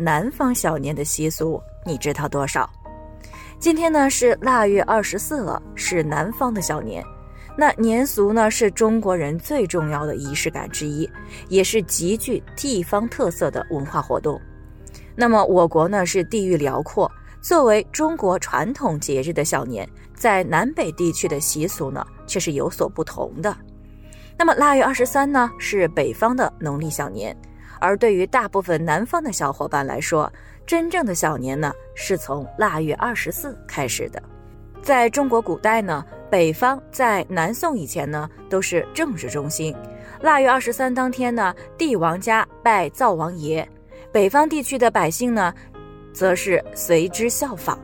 南方小年的习俗，你知道多少？今天呢是腊月二十四了，是南方的小年。那年俗呢是中国人最重要的仪式感之一，也是极具地方特色的文化活动。那么我国呢是地域辽阔，作为中国传统节日的小年，在南北地区的习俗呢却是有所不同的。那么腊月二十三呢是北方的农历小年。而对于大部分南方的小伙伴来说，真正的小年呢，是从腊月二十四开始的。在中国古代呢，北方在南宋以前呢，都是政治中心。腊月二十三当天呢，帝王家拜灶王爷，北方地区的百姓呢，则是随之效仿。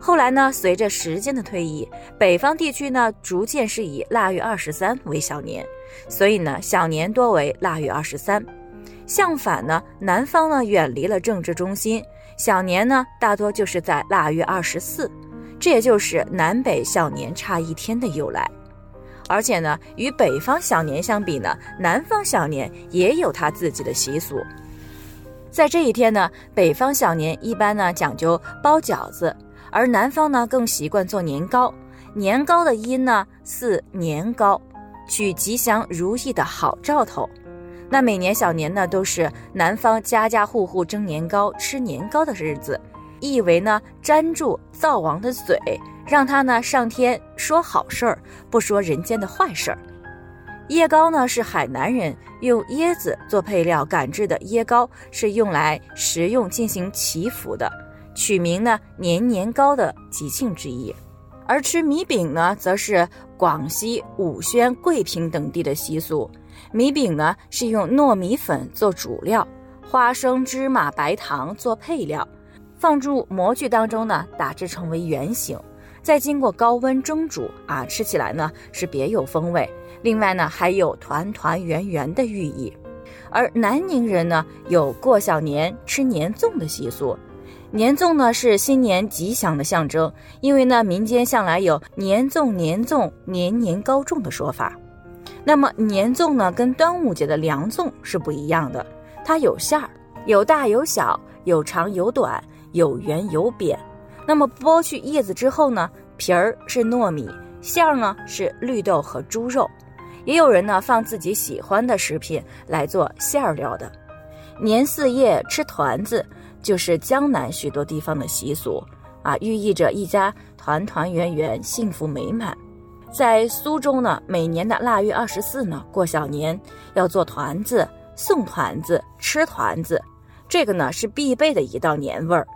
后来呢，随着时间的推移，北方地区呢，逐渐是以腊月二十三为小年，所以呢，小年多为腊月二十三。相反呢，南方呢远离了政治中心，小年呢大多就是在腊月二十四，这也就是南北小年差一天的由来。而且呢，与北方小年相比呢，南方小年也有他自己的习俗。在这一天呢，北方小年一般呢讲究包饺子，而南方呢更习惯做年糕。年糕的音呢似年糕，取吉祥如意的好兆头。那每年小年呢，都是南方家家户户蒸年糕、吃年糕的日子，意为呢粘住灶王的嘴，让他呢上天说好事儿，不说人间的坏事儿。椰糕呢是海南人用椰子做配料赶制的椰糕，是用来食用进行祈福的，取名呢年年糕的吉庆之意。而吃米饼呢，则是广西武宣、桂平等地的习俗。米饼呢是用糯米粉做主料，花生、芝麻、白糖做配料，放入模具当中呢，打制成为圆形，再经过高温蒸煮啊，吃起来呢是别有风味。另外呢，还有团团圆圆的寓意。而南宁人呢有过小年吃年粽的习俗，年粽呢是新年吉祥的象征，因为呢民间向来有年粽年粽年年高中的说法。那么年粽呢，跟端午节的凉粽是不一样的，它有馅儿，有大有小，有长有短，有圆有扁。那么剥去叶子之后呢，皮儿是糯米，馅儿呢是绿豆和猪肉。也有人呢放自己喜欢的食品来做馅儿料的。年四夜吃团子，就是江南许多地方的习俗啊，寓意着一家团团圆圆，幸福美满。在苏州呢，每年的腊月二十四呢，过小年要做团子、送团子、吃团子，这个呢是必备的一道年味儿，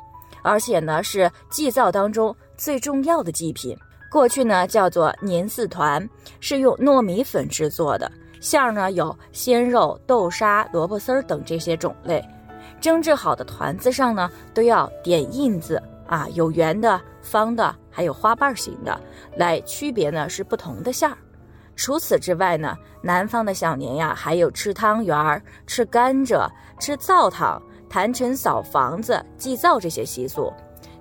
而且呢是祭灶当中最重要的祭品。过去呢叫做年四团，是用糯米粉制作的，馅儿呢有鲜肉、豆沙、萝卜丝儿等这些种类。蒸制好的团子上呢都要点印子啊，有圆的、方的。还有花瓣型的，来区别呢是不同的馅儿。除此之外呢，南方的小年呀，还有吃汤圆儿、吃甘蔗、吃灶糖、坛尘扫房子、祭灶这些习俗。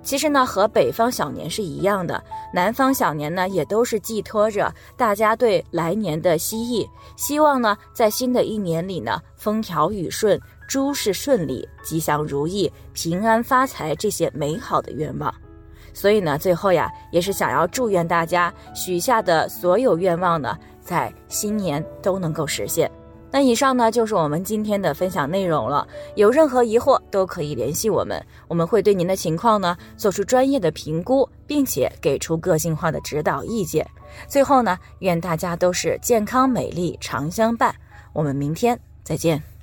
其实呢，和北方小年是一样的。南方小年呢，也都是寄托着大家对来年的希冀，希望呢，在新的一年里呢，风调雨顺、诸事顺利、吉祥如意、平安发财这些美好的愿望。所以呢，最后呀，也是想要祝愿大家许下的所有愿望呢，在新年都能够实现。那以上呢，就是我们今天的分享内容了。有任何疑惑都可以联系我们，我们会对您的情况呢做出专业的评估，并且给出个性化的指导意见。最后呢，愿大家都是健康美丽常相伴。我们明天再见。